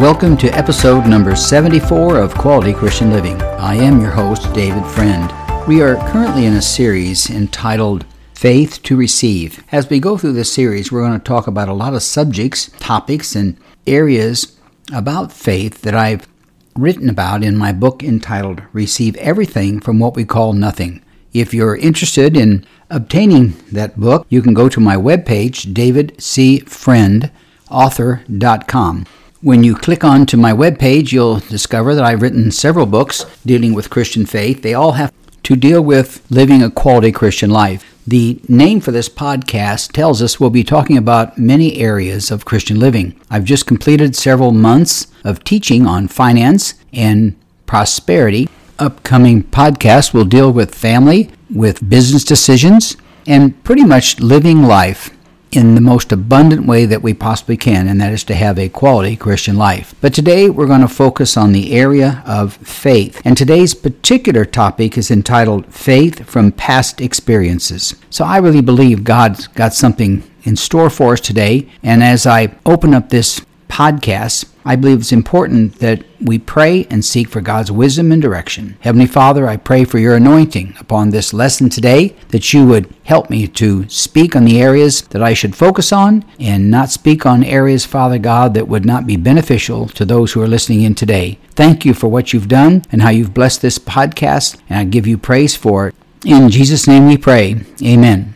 Welcome to episode number 74 of Quality Christian Living. I am your host, David Friend. We are currently in a series entitled Faith to Receive. As we go through this series, we're going to talk about a lot of subjects, topics, and areas about faith that I've written about in my book entitled Receive Everything from What We Call Nothing. If you're interested in obtaining that book, you can go to my webpage, davidcfriendauthor.com. When you click on to my webpage, you'll discover that I've written several books dealing with Christian faith. They all have to deal with living a quality Christian life. The name for this podcast tells us we'll be talking about many areas of Christian living. I've just completed several months of teaching on finance and prosperity. Upcoming podcasts will deal with family, with business decisions, and pretty much living life in the most abundant way that we possibly can, and that is to have a quality Christian life. But today we're going to focus on the area of faith. And today's particular topic is entitled Faith from Past Experiences. So I really believe God's got something in store for us today. And as I open up this podcast, I believe it's important that we pray and seek for God's wisdom and direction. Heavenly Father, I pray for your anointing upon this lesson today, that you would help me to speak on the areas that I should focus on and not speak on areas, Father God, that would not be beneficial to those who are listening in today. Thank you for what you've done and how you've blessed this podcast, and I give you praise for it. In Jesus' name we pray. Amen.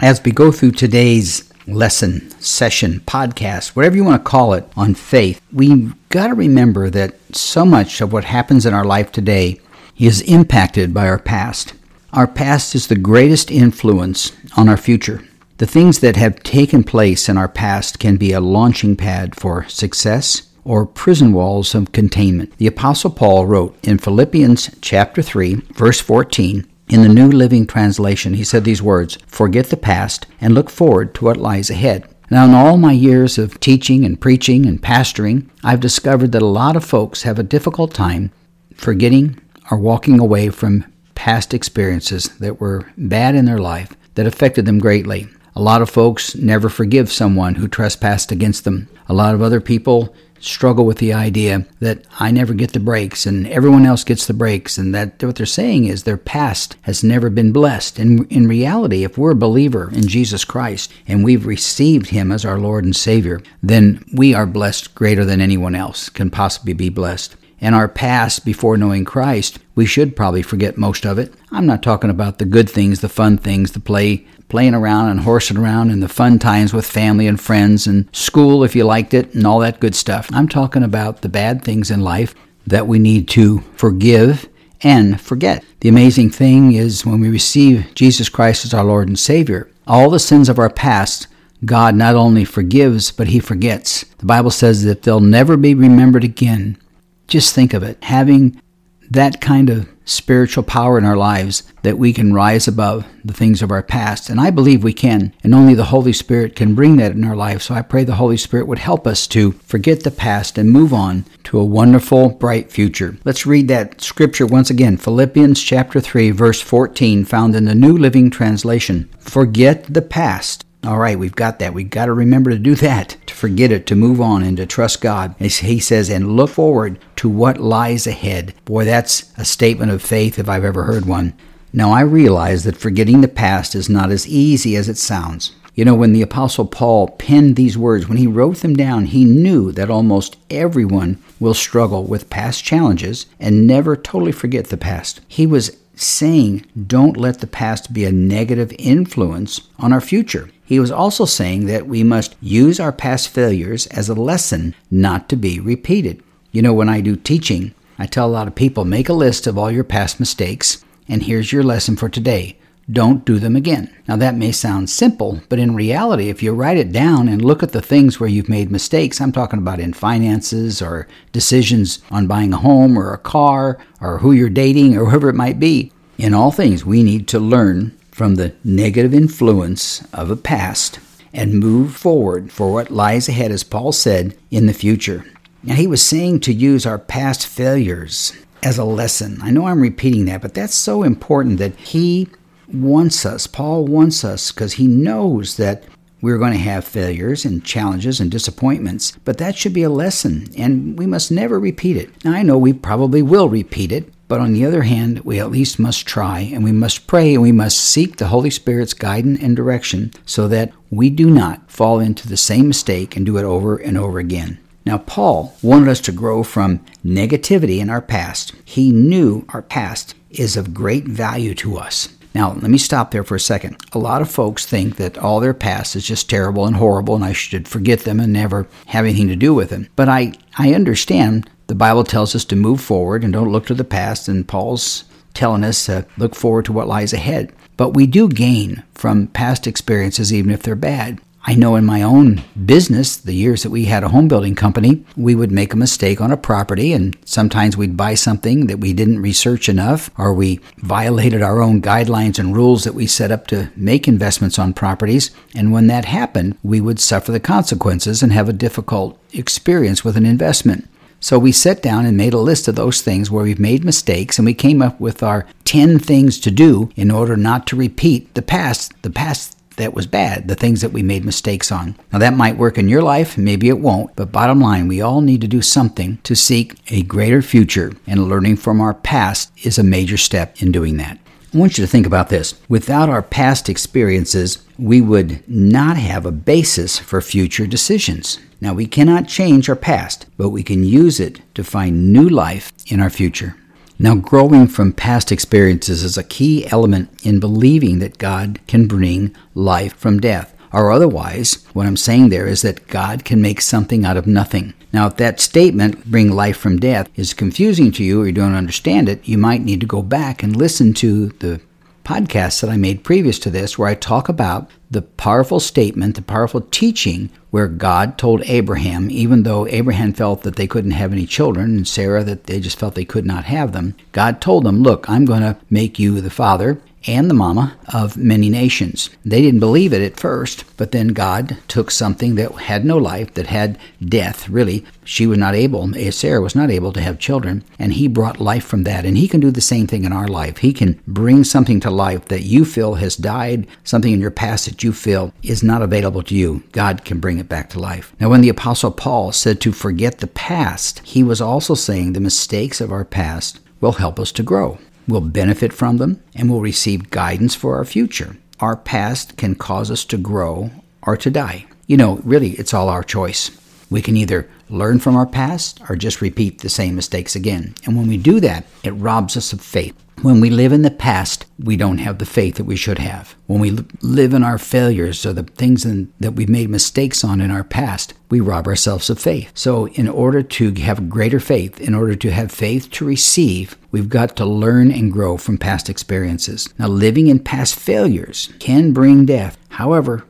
As we go through today's lesson, session, podcast, whatever you want to call it, on faith, we've got to remember that so much of what happens in our life today is impacted by our past. Our past is the greatest influence on our future. The things that have taken place in our past can be a launching pad for success or prison walls of containment. The apostle Paul wrote in Philippians chapter 3, verse 14, in the New Living Translation, he said these words Forget the past and look forward to what lies ahead. Now, in all my years of teaching and preaching and pastoring, I've discovered that a lot of folks have a difficult time forgetting or walking away from past experiences that were bad in their life that affected them greatly. A lot of folks never forgive someone who trespassed against them. A lot of other people struggle with the idea that I never get the breaks and everyone else gets the breaks, and that what they're saying is their past has never been blessed. And in reality, if we're a believer in Jesus Christ and we've received Him as our Lord and Savior, then we are blessed greater than anyone else can possibly be blessed. And our past before knowing Christ, we should probably forget most of it. I'm not talking about the good things, the fun things, the play playing around and horsing around and the fun times with family and friends and school if you liked it and all that good stuff. I'm talking about the bad things in life that we need to forgive and forget. The amazing thing is when we receive Jesus Christ as our Lord and Savior, all the sins of our past God not only forgives, but He forgets. The Bible says that they'll never be remembered again. Just think of it having that kind of spiritual power in our lives that we can rise above the things of our past. And I believe we can. And only the Holy Spirit can bring that in our life. So I pray the Holy Spirit would help us to forget the past and move on to a wonderful, bright future. Let's read that scripture once again Philippians chapter 3, verse 14, found in the New Living Translation. Forget the past all right, we've got that. We've got to remember to do that, forget it, to move on, and to trust God. As he says, and look forward to what lies ahead. Boy, that's a statement of faith if I've ever heard one. Now, I realize that forgetting the past is not as easy as it sounds. You know, when the Apostle Paul penned these words, when he wrote them down, he knew that almost everyone will struggle with past challenges and never totally forget the past. He was saying, don't let the past be a negative influence on our future. He was also saying that we must use our past failures as a lesson not to be repeated. You know, when I do teaching, I tell a lot of people make a list of all your past mistakes, and here's your lesson for today. Don't do them again. Now, that may sound simple, but in reality, if you write it down and look at the things where you've made mistakes, I'm talking about in finances or decisions on buying a home or a car or who you're dating or whoever it might be, in all things, we need to learn from the negative influence of a past and move forward for what lies ahead, as Paul said, in the future. Now, he was saying to use our past failures as a lesson. I know I'm repeating that, but that's so important that he wants us, Paul wants us, because he knows that We're going to have failures and challenges and disappointments, but that should be a lesson, and we must never repeat it. Now, I know we probably will repeat it, but on the other hand, we at least must try, and we must pray, and we must seek the Holy Spirit's guidance and direction so that we do not fall into the same mistake and do it over and over again. Now, Paul wanted us to grow from negativity in our past. He knew our past is of great value to us. Now, let me stop there for a second. A lot of folks think that all their past is just terrible and horrible and I should forget them and never have anything to do with them. But I, I understand the Bible tells us to move forward and don't look to the past, and Paul's telling us to look forward to what lies ahead. But we do gain from past experiences, even if they're bad. I know in my own business, the years that we had a home building company, we would make a mistake on a property, and sometimes we'd buy something that we didn't research enough, or we violated our own guidelines and rules that we set up to make investments on properties. And when that happened, we would suffer the consequences and have a difficult experience with an investment. So we sat down and made a list of those things where we've made mistakes, and we came up with our 10 things to do in order not to repeat the past, the past that was bad, the things that we made mistakes on. Now, that might work in your life, maybe it won't, but bottom line, we all need to do something to seek a greater future, and learning from our past is a major step in doing that. I want you to think about this. Without our past experiences, we would not have a basis for future decisions. Now, we cannot change our past, but we can use it to find new life in our future. Now, growing from past experiences is a key element in believing that God can bring life from death. Or otherwise, what I'm saying there is that God can make something out of nothing. Now, if that statement, bring life from death, is confusing to you or you don't understand it, you might need to go back and listen to the podcast that I made previous to this, where I talk about the powerful statement, the powerful teaching, where God told Abraham, even though Abraham felt that they couldn't have any children, and Sarah that they just felt they could not have them, God told them, Look, I'm going to make you the father and the mama of many nations. They didn't believe it at first, but then God took something that had no life, that had death, really. She was not able, Sarah was not able to have children, and He brought life from that. And He can do the same thing in our life. He can bring something to life that you feel has died, something in your past that you feel is not available to you. God can bring it back to life. Now, when the Apostle Paul said to forget the past, he was also saying the mistakes of our past will help us to grow. We'll benefit from them and we'll receive guidance for our future. Our past can cause us to grow or to die. You know, really, it's all our choice. We can either learn from our past or just repeat the same mistakes again. And when we do that, it robs us of faith. When we live in the past, we don't have the faith that we should have. When we live in our failures or the things in, that we've made mistakes on in our past, we rob ourselves of faith. So, in order to have greater faith, in order to have faith to receive, we've got to learn and grow from past experiences. Now, living in past failures can bring death. However,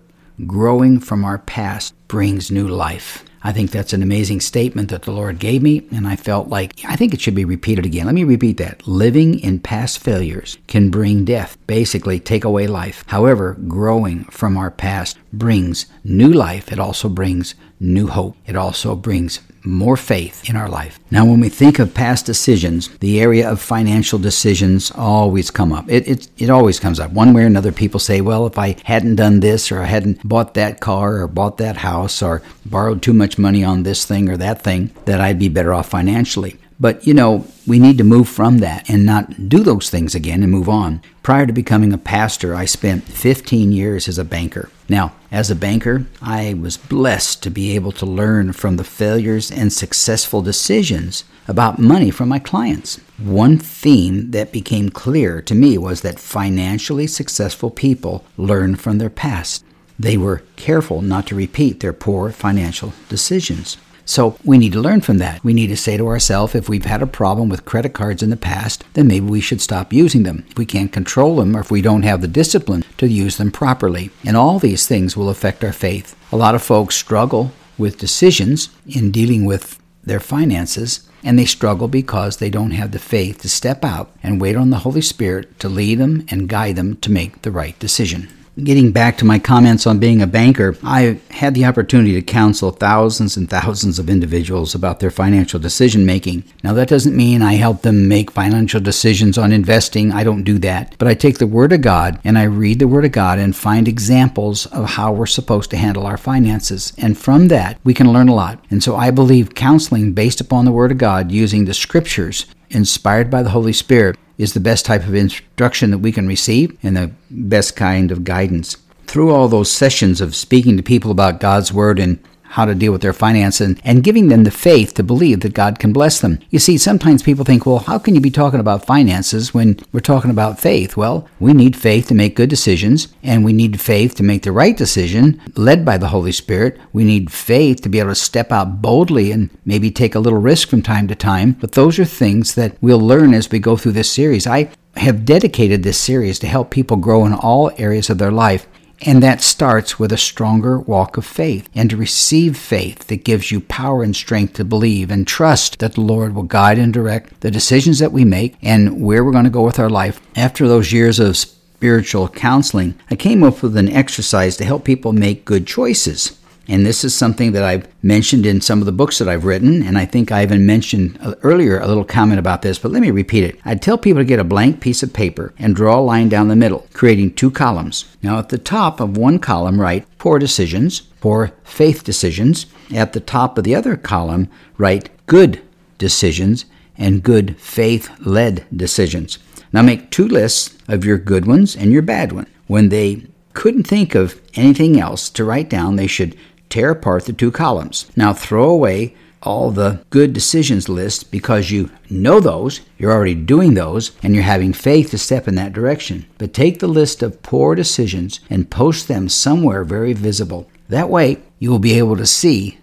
growing from our past brings new life. I think that's an amazing statement that the Lord gave me, and I felt like I think it should be repeated again. Let me repeat that. Living in past failures can bring death, basically, take away life. However, growing from our past brings new life. It also brings new hope. It also brings more faith in our life. Now, when we think of past decisions, the area of financial decisions always come up. It, it, it always comes up. One way or another, people say, well, if I hadn't done this, or I hadn't bought that car, or bought that house, or borrowed too much money on this thing or that thing, that I'd be better off financially. But, you know, we need to move from that and not do those things again and move on. Prior to becoming a pastor, I spent 15 years as a banker. Now, as a banker, I was blessed to be able to learn from the failures and successful decisions about money from my clients. One theme that became clear to me was that financially successful people learn from their past. They were careful not to repeat their poor financial decisions. So we need to learn from that. We need to say to ourselves if we've had a problem with credit cards in the past, then maybe we should stop using them. If we can't control them or if we don't have the discipline to use them properly. And all these things will affect our faith. A lot of folks struggle with decisions in dealing with their finances, and they struggle because they don't have the faith to step out and wait on the Holy Spirit to lead them and guide them to make the right decision. Getting back to my comments on being a banker, I had the opportunity to counsel thousands and thousands of individuals about their financial decision making. Now, that doesn't mean I help them make financial decisions on investing. I don't do that. But I take the Word of God and I read the Word of God and find examples of how we're supposed to handle our finances. And from that, we can learn a lot. And so I believe counseling based upon the Word of God using the Scriptures inspired by the Holy Spirit is the best type of instruction that we can receive and the best kind of guidance. Through all those sessions of speaking to people about God's Word and how to deal with their finances and, and giving them the faith to believe that God can bless them. You see, sometimes people think, well, how can you be talking about finances when we're talking about faith? Well, we need faith to make good decisions, and we need faith to make the right decision led by the Holy Spirit. We need faith to be able to step out boldly and maybe take a little risk from time to time. But those are things that we'll learn as we go through this series. I have dedicated this series to help people grow in all areas of their life and that starts with a stronger walk of faith and to receive faith that gives you power and strength to believe and trust that the Lord will guide and direct the decisions that we make and where we're going to go with our life. After those years of spiritual counseling, I came up with an exercise to help people make good choices. And this is something that I've mentioned in some of the books that I've written, and I think I even mentioned uh, earlier a little comment about this, but let me repeat it. I'd tell people to get a blank piece of paper and draw a line down the middle, creating two columns. Now, at the top of one column, write poor decisions, poor faith decisions. At the top of the other column, write good decisions and good faith led decisions. Now, make two lists of your good ones and your bad ones. When they couldn't think of anything else to write down, they should tear apart the two columns. Now throw away all the good decisions list because you know those, you're already doing those, and you're having faith to step in that direction. But take the list of poor decisions and post them somewhere very visible. That way, you will be able to see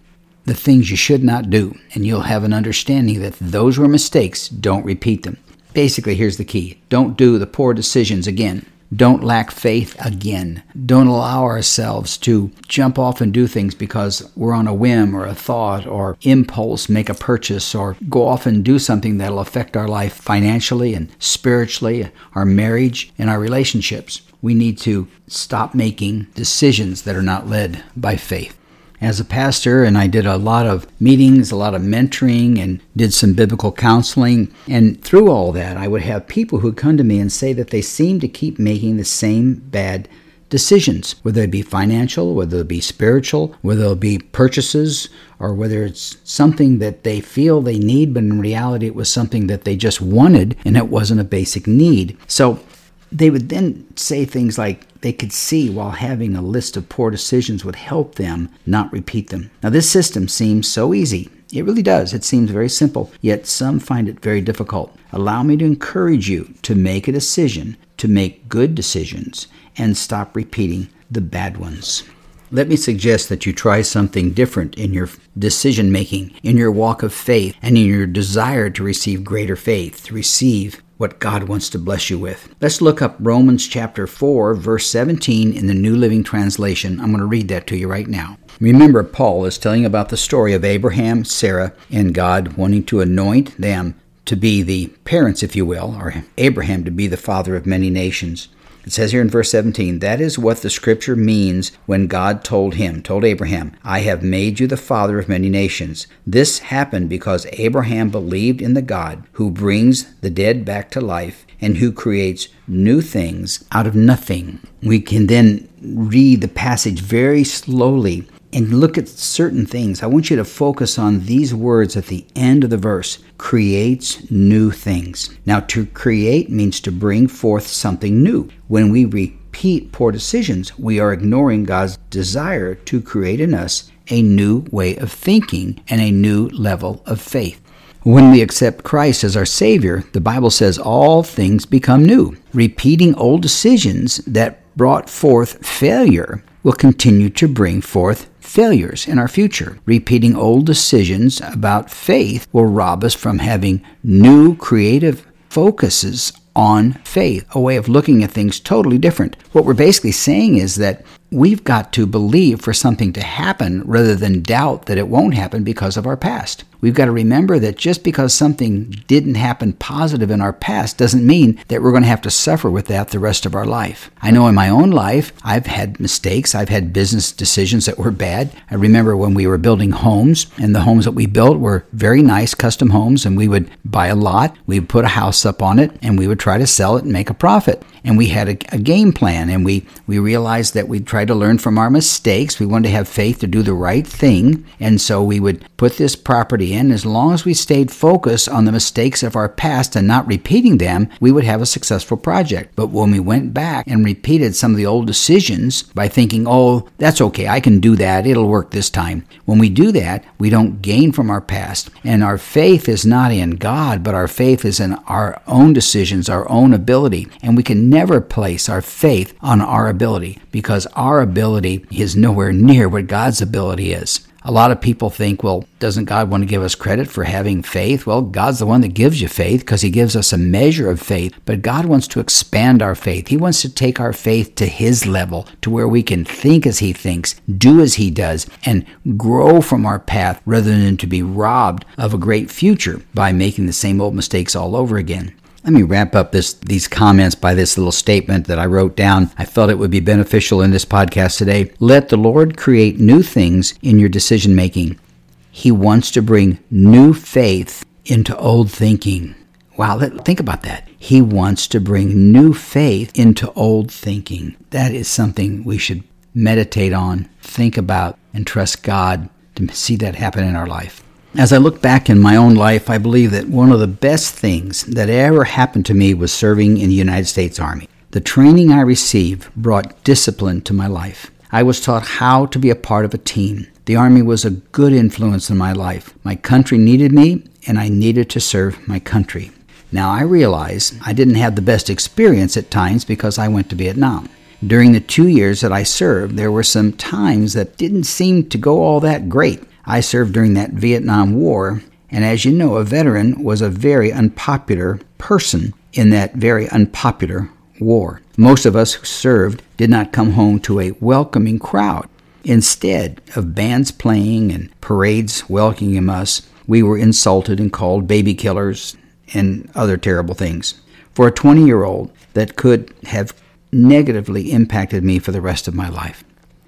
the things you should not do, and you'll have an understanding that those were mistakes, don't repeat them. Basically, here's the key don't do the poor decisions again. Don't lack faith again. Don't allow ourselves to jump off and do things because we're on a whim or a thought or impulse, make a purchase, or go off and do something that'll affect our life financially and spiritually, our marriage, and our relationships. We need to stop making decisions that are not led by faith as a pastor, and I did a lot of meetings, a lot of mentoring, and did some biblical counseling. And through all that, I would have people who come to me and say that they seem to keep making the same bad decisions, whether it be financial, whether it be spiritual, whether it be purchases, or whether it's something that they feel they need, but in reality it was something that they just wanted and it wasn't a basic need. So they would then say things like they could see while having a list of poor decisions would help them not repeat them. Now, this system seems so easy. It really does. It seems very simple, yet some find it very difficult. Allow me to encourage you to make a decision to make good decisions and stop repeating the bad ones. Let me suggest that you try something different in your decision making, in your walk of faith, and in your desire to receive greater faith, to receive what God wants to bless you with. Let's look up Romans chapter 4, verse 17 in the New Living Translation. I'm going to read that to you right now. Remember, Paul is telling about the story of Abraham, Sarah, and God wanting to anoint them to be the parents, if you will, or Abraham to be the father of many nations. It says here in verse 17, that is what the scripture means when God told him, told Abraham, I have made you the father of many nations. This happened because Abraham believed in the God who brings the dead back to life and who creates new things out of nothing. We can then read the passage very slowly and look at certain things. I want you to focus on these words at the end of the verse creates new things. Now, to create means to bring forth something new. When we repeat poor decisions, we are ignoring God's desire to create in us a new way of thinking and a new level of faith. When we accept Christ as our Savior, the Bible says all things become new. Repeating old decisions that brought forth failure will continue to bring forth failures in our future. Repeating old decisions about faith will rob us from having new creative focuses on faith, a way of looking at things totally different. What we're basically saying is that we've got to believe for something to happen rather than doubt that it won't happen because of our past. We've got to remember that just because something didn't happen positive in our past doesn't mean that we're going to have to suffer with that the rest of our life. I know in my own life, I've had mistakes. I've had business decisions that were bad. I remember when we were building homes, and the homes that we built were very nice custom homes, and we would buy a lot, we would put a house up on it, and we would try to sell it and make a profit. And we had a, a game plan, and we, we realized that we'd try to learn from our mistakes. We wanted to have faith to do the right thing, and so we would put this property in, as long as we stayed focused on the mistakes of our past and not repeating them, we would have a successful project. But when we went back and repeated some of the old decisions by thinking, oh, that's okay, I can do that, it'll work this time. When we do that, we don't gain from our past. And our faith is not in God, but our faith is in our own decisions, our own ability. And we can never place our faith on our ability because our ability is nowhere near what God's ability is. A lot of people think, well, doesn't God want to give us credit for having faith? Well, God's the one that gives you faith because He gives us a measure of faith. But God wants to expand our faith. He wants to take our faith to His level, to where we can think as He thinks, do as He does, and grow from our path rather than to be robbed of a great future by making the same old mistakes all over again. Let me wrap up this these comments by this little statement that I wrote down. I felt it would be beneficial in this podcast today. Let the Lord create new things in your decision making. He wants to bring new faith into old thinking. Wow, let, think about that. He wants to bring new faith into old thinking. That is something we should meditate on, think about, and trust God to see that happen in our life. As I look back in my own life, I believe that one of the best things that ever happened to me was serving in the United States Army. The training I received brought discipline to my life. I was taught how to be a part of a team. The Army was a good influence in my life. My country needed me, and I needed to serve my country. Now I realize I didn't have the best experience at times because I went to Vietnam. During the two years that I served, there were some times that didn't seem to go all that great. I served during that Vietnam War, and as you know, a veteran was a very unpopular person in that very unpopular war. Most of us who served did not come home to a welcoming crowd. Instead of bands playing and parades welcoming us, we were insulted and called baby killers and other terrible things. For a 20 year old, that could have negatively impacted me for the rest of my life.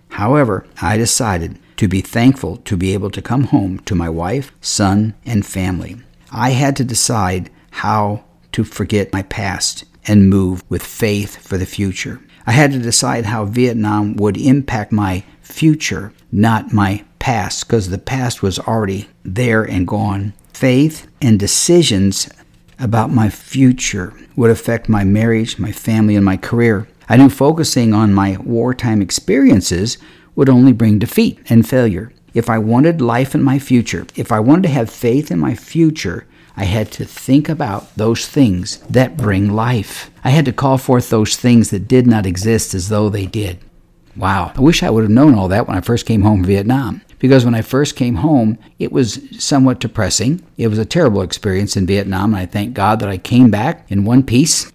However, I decided to be thankful to be able to come home to my wife, son, and family. I had to decide how to forget my past and move with faith for the future. I had to decide how Vietnam would impact my future, not my past, because the past was already there and gone. Faith and decisions about my future would affect my marriage, my family, and my career. I knew focusing on my wartime experiences would only bring defeat and failure. If I wanted life in my future, if I wanted to have faith in my future, I had to think about those things that bring life. I had to call forth those things that did not exist as though they did. Wow, I wish I would have known all that when I first came home from Vietnam. Because when I first came home, it was somewhat depressing. It was a terrible experience in Vietnam, and I thank God that I came back in one piece.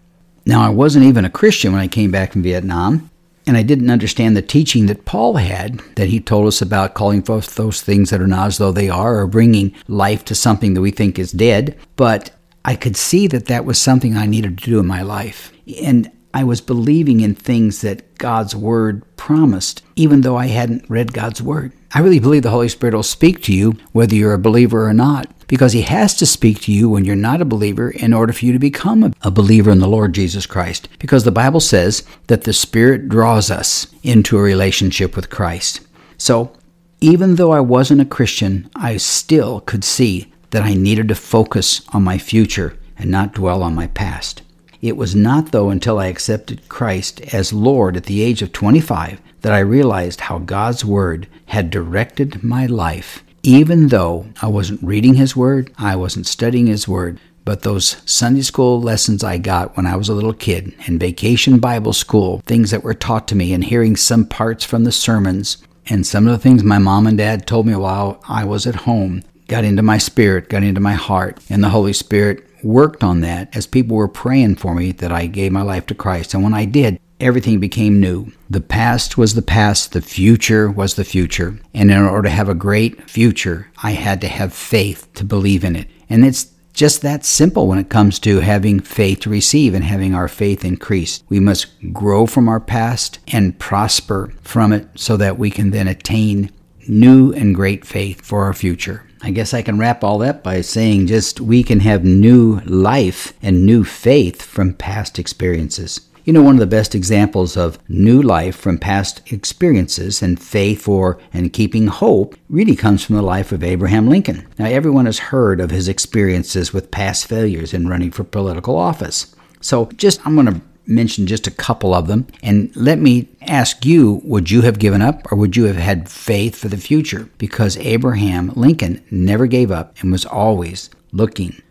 Now, I wasn't even a Christian when I came back from Vietnam. And I didn't understand the teaching that Paul had, that he told us about calling forth those things that are not as though they are, or bringing life to something that we think is dead. But I could see that that was something I needed to do in my life. And I was believing in things that God's Word promised, even though I hadn't read God's Word. I really believe the Holy Spirit will speak to you whether you're a believer or not because he has to speak to you when you're not a believer in order for you to become a believer in the Lord Jesus Christ. Because the Bible says that the Spirit draws us into a relationship with Christ. So, even though I wasn't a Christian, I still could see that I needed to focus on my future and not dwell on my past. It was not, though, until I accepted Christ as Lord at the age of 25 that I realized how God's Word had directed my life even though I wasn't reading His Word, I wasn't studying His Word, but those Sunday school lessons I got when I was a little kid and vacation Bible school, things that were taught to me, and hearing some parts from the sermons, and some of the things my mom and dad told me while I was at home got into my spirit, got into my heart, and the Holy Spirit worked on that as people were praying for me that I gave my life to Christ. And when I did, everything became new. The past was the past, the future was the future. And in order to have a great future, I had to have faith to believe in it. And it's just that simple when it comes to having faith to receive and having our faith increased. We must grow from our past and prosper from it so that we can then attain new and great faith for our future. I guess I can wrap all that by saying just we can have new life and new faith from past experiences. You know, one of the best examples of new life from past experiences and faith for and keeping hope really comes from the life of Abraham Lincoln. Now, everyone has heard of his experiences with past failures in running for political office. So, just I'm going to mention just a couple of them and let me ask you would you have given up or would you have had faith for the future? Because Abraham Lincoln never gave up and was always looking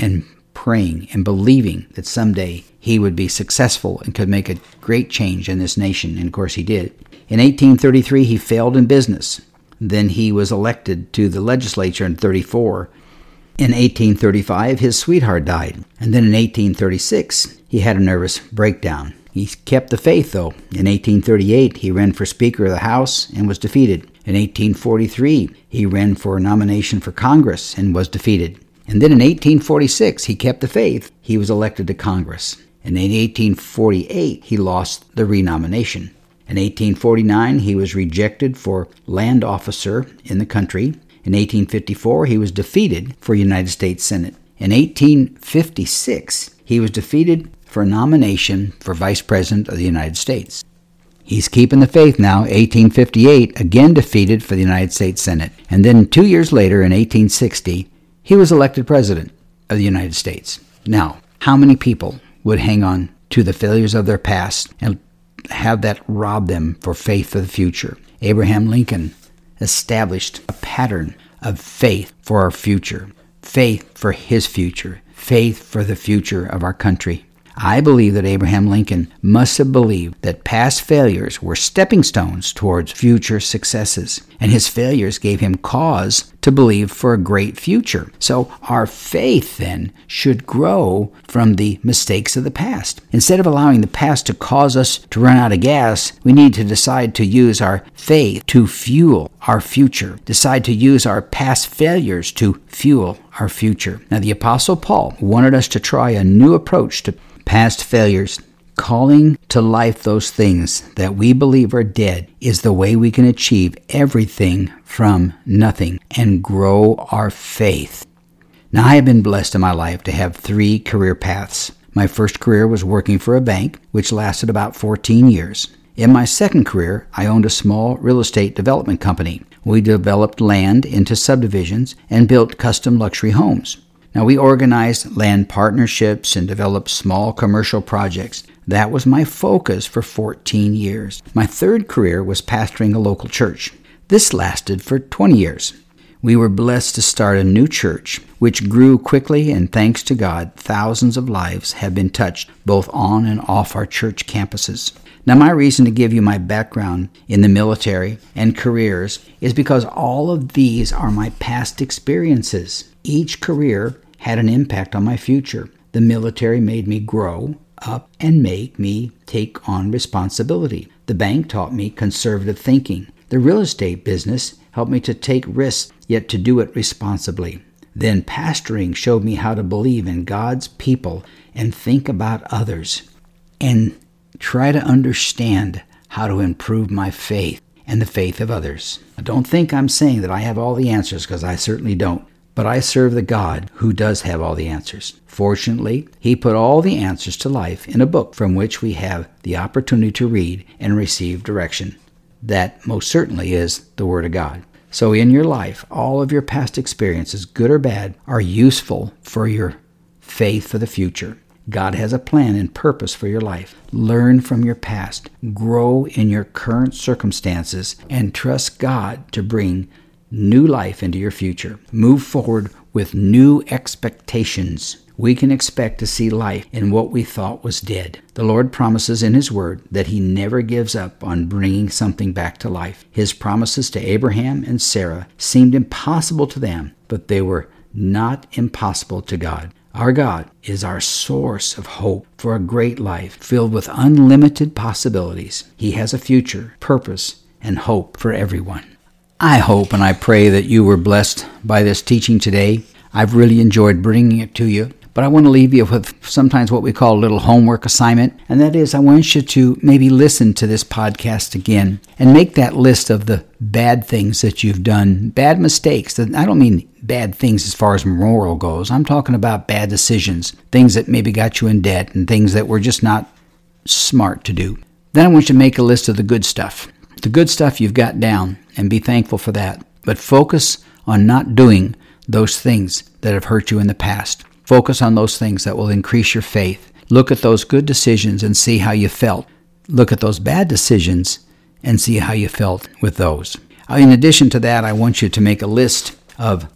and praying and believing that someday he would be successful and could make a great change in this nation. And of course, he did. In 1833, he failed in business. Then he was elected to the legislature in 34. In 1835, his sweetheart died. And then in 1836, he had a nervous breakdown. He kept the faith, though. In 1838, he ran for Speaker of the House and was defeated. In 1843, he ran for a nomination for Congress and was defeated. And then in 1846, he kept the faith. He was elected to Congress. And in 1848, he lost the renomination. In 1849, he was rejected for land officer in the country. In 1854, he was defeated for United States Senate. In 1856, he was defeated for nomination for Vice President of the United States. He's keeping the faith now. 1858, again defeated for the United States Senate. And then two years later, in 1860, he was elected President of the United States. Now, how many people would hang on to the failures of their past and have that rob them for faith for the future. Abraham Lincoln established a pattern of faith for our future, faith for his future, faith for the future of our country. I believe that Abraham Lincoln must have believed that past failures were stepping stones towards future successes, and his failures gave him cause to believe for a great future. So our faith then should grow from the mistakes of the past. Instead of allowing the past to cause us to run out of gas, we need to decide to use our faith to fuel our future, decide to use our past failures to fuel our future. Now, the Apostle Paul wanted us to try a new approach to past failures. Calling to life those things that we believe are dead is the way we can achieve everything from nothing and grow our faith. Now, I have been blessed in my life to have three career paths. My first career was working for a bank, which lasted about 14 years. In my second career, I owned a small real estate development company. We developed land into subdivisions and built custom luxury homes. Now, we organized land partnerships and developed small commercial projects. That was my focus for 14 years. My third career was pastoring a local church. This lasted for 20 years. We were blessed to start a new church, which grew quickly, and thanks to God, thousands of lives have been touched both on and off our church campuses. Now, my reason to give you my background in the military and careers is because all of these are my past experiences. Each career had an impact on my future. The military made me grow up and make me take on responsibility. The bank taught me conservative thinking. The real estate business helped me to take risks, yet to do it responsibly. Then pastoring showed me how to believe in God's people and think about others and try to understand how to improve my faith and the faith of others. I don't think I'm saying that I have all the answers because I certainly don't. But I serve the God who does have all the answers. Fortunately, He put all the answers to life in a book from which we have the opportunity to read and receive direction. That most certainly is the Word of God. So, in your life, all of your past experiences, good or bad, are useful for your faith for the future. God has a plan and purpose for your life. Learn from your past, grow in your current circumstances, and trust God to bring new life into your future. Move forward with new expectations. We can expect to see life in what we thought was dead. The Lord promises in His Word that He never gives up on bringing something back to life. His promises to Abraham and Sarah seemed impossible to them, but they were not impossible to God. Our God is our source of hope for a great life filled with unlimited possibilities. He has a future, purpose, and hope for everyone. I hope and I pray that you were blessed by this teaching today. I've really enjoyed bringing it to you. But I want to leave you with sometimes what we call a little homework assignment, and that is I want you to maybe listen to this podcast again and make that list of the bad things that you've done, bad mistakes. I don't mean bad things as far as moral goes. I'm talking about bad decisions, things that maybe got you in debt, and things that were just not smart to do. Then I want you to make a list of the good stuff. The good stuff you've got down, and be thankful for that. But focus on not doing those things that have hurt you in the past. Focus on those things that will increase your faith. Look at those good decisions and see how you felt. Look at those bad decisions and see how you felt with those. Uh, in addition to that, I want you to make a list of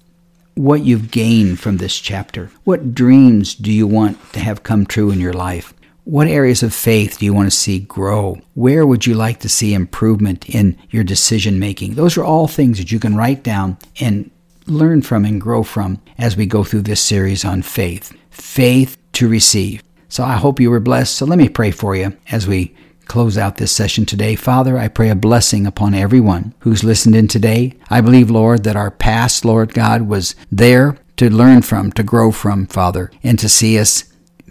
what you've gained from this chapter. What dreams do you want to have come true in your life? What areas of faith do you want to see grow? Where would you like to see improvement in your decision making? Those are all things that you can write down and learn from and grow from as we go through this series on faith. Faith to receive. So I hope you were blessed. So let me pray for you as we close out this session today. Father, I pray a blessing upon everyone who's listened in today. I believe, Lord, that our past, Lord God, was there to learn from, to grow from, Father, and to see us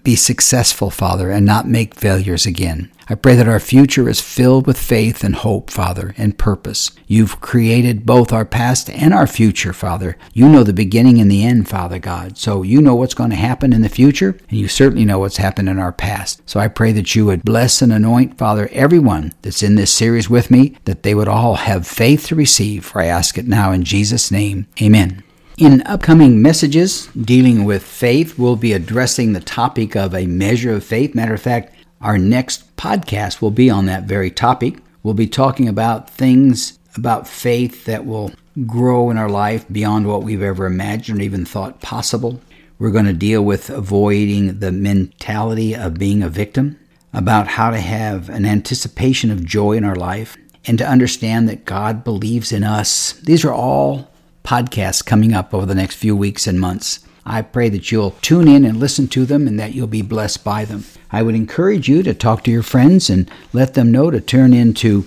be successful, Father, and not make failures again. I pray that our future is filled with faith and hope, Father, and purpose. You've created both our past and our future, Father. You know the beginning and the end, Father God. So you know what's going to happen in the future, and you certainly know what's happened in our past. So I pray that you would bless and anoint, Father, everyone that's in this series with me, that they would all have faith to receive. For I ask it now in Jesus' name. Amen. In upcoming messages dealing with faith, we'll be addressing the topic of a measure of faith. Matter of fact, our next podcast will be on that very topic. We'll be talking about things about faith that will grow in our life beyond what we've ever imagined or even thought possible. We're going to deal with avoiding the mentality of being a victim, about how to have an anticipation of joy in our life, and to understand that God believes in us. These are all podcasts coming up over the next few weeks and months. I pray that you'll tune in and listen to them and that you'll be blessed by them. I would encourage you to talk to your friends and let them know to turn into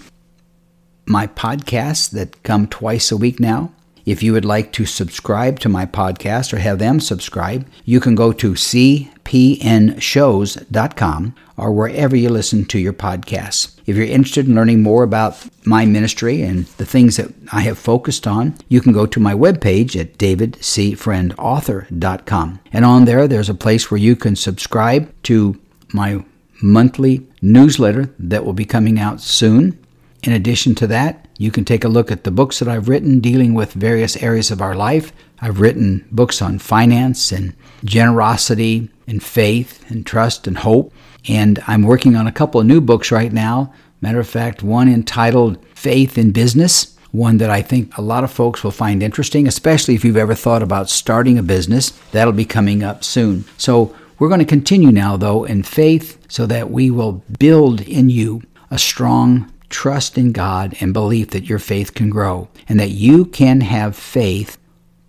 my podcasts that come twice a week now. If you would like to subscribe to my podcast or have them subscribe, you can go to cpnshows.com or wherever you listen to your podcasts. If you're interested in learning more about my ministry and the things that I have focused on, you can go to my webpage at davidcfriendauthor.com. And on there, there's a place where you can subscribe to my monthly newsletter that will be coming out soon. In addition to that, you can take a look at the books that I've written dealing with various areas of our life. I've written books on finance and generosity and faith and trust and hope. And I'm working on a couple of new books right now. Matter of fact, one entitled Faith in Business, one that I think a lot of folks will find interesting, especially if you've ever thought about starting a business. That'll be coming up soon. So we're going to continue now, though, in faith so that we will build in you a strong trust in God and belief that your faith can grow and that you can have faith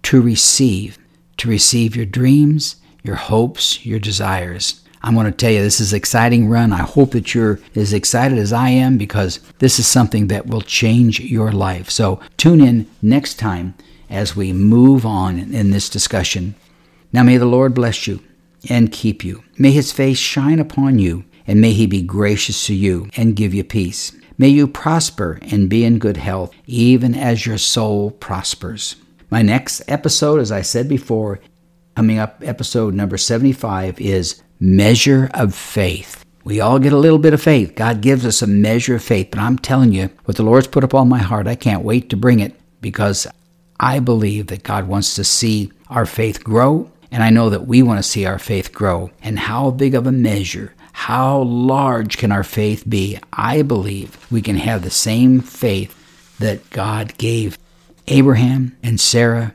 to receive, to receive your dreams, your hopes, your desires. I'm going to tell you, this is an exciting run. I hope that you're as excited as I am because this is something that will change your life. So tune in next time as we move on in this discussion. Now, may the Lord bless you and keep you. May his face shine upon you, and may he be gracious to you and give you peace. May you prosper and be in good health, even as your soul prospers. My next episode, as I said before, coming up, episode number 75, is Measure of Faith. We all get a little bit of faith. God gives us a measure of faith. But I'm telling you, what the Lord's put upon my heart, I can't wait to bring it because I believe that God wants to see our faith grow and I know that we want to see our faith grow. And how big of a measure, how large can our faith be? I believe we can have the same faith that God gave Abraham and Sarah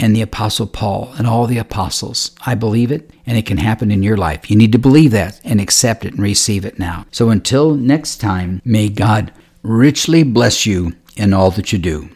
and the Apostle Paul and all the apostles. I believe it, and it can happen in your life. You need to believe that and accept it and receive it now. So until next time, may God richly bless you in all that you do.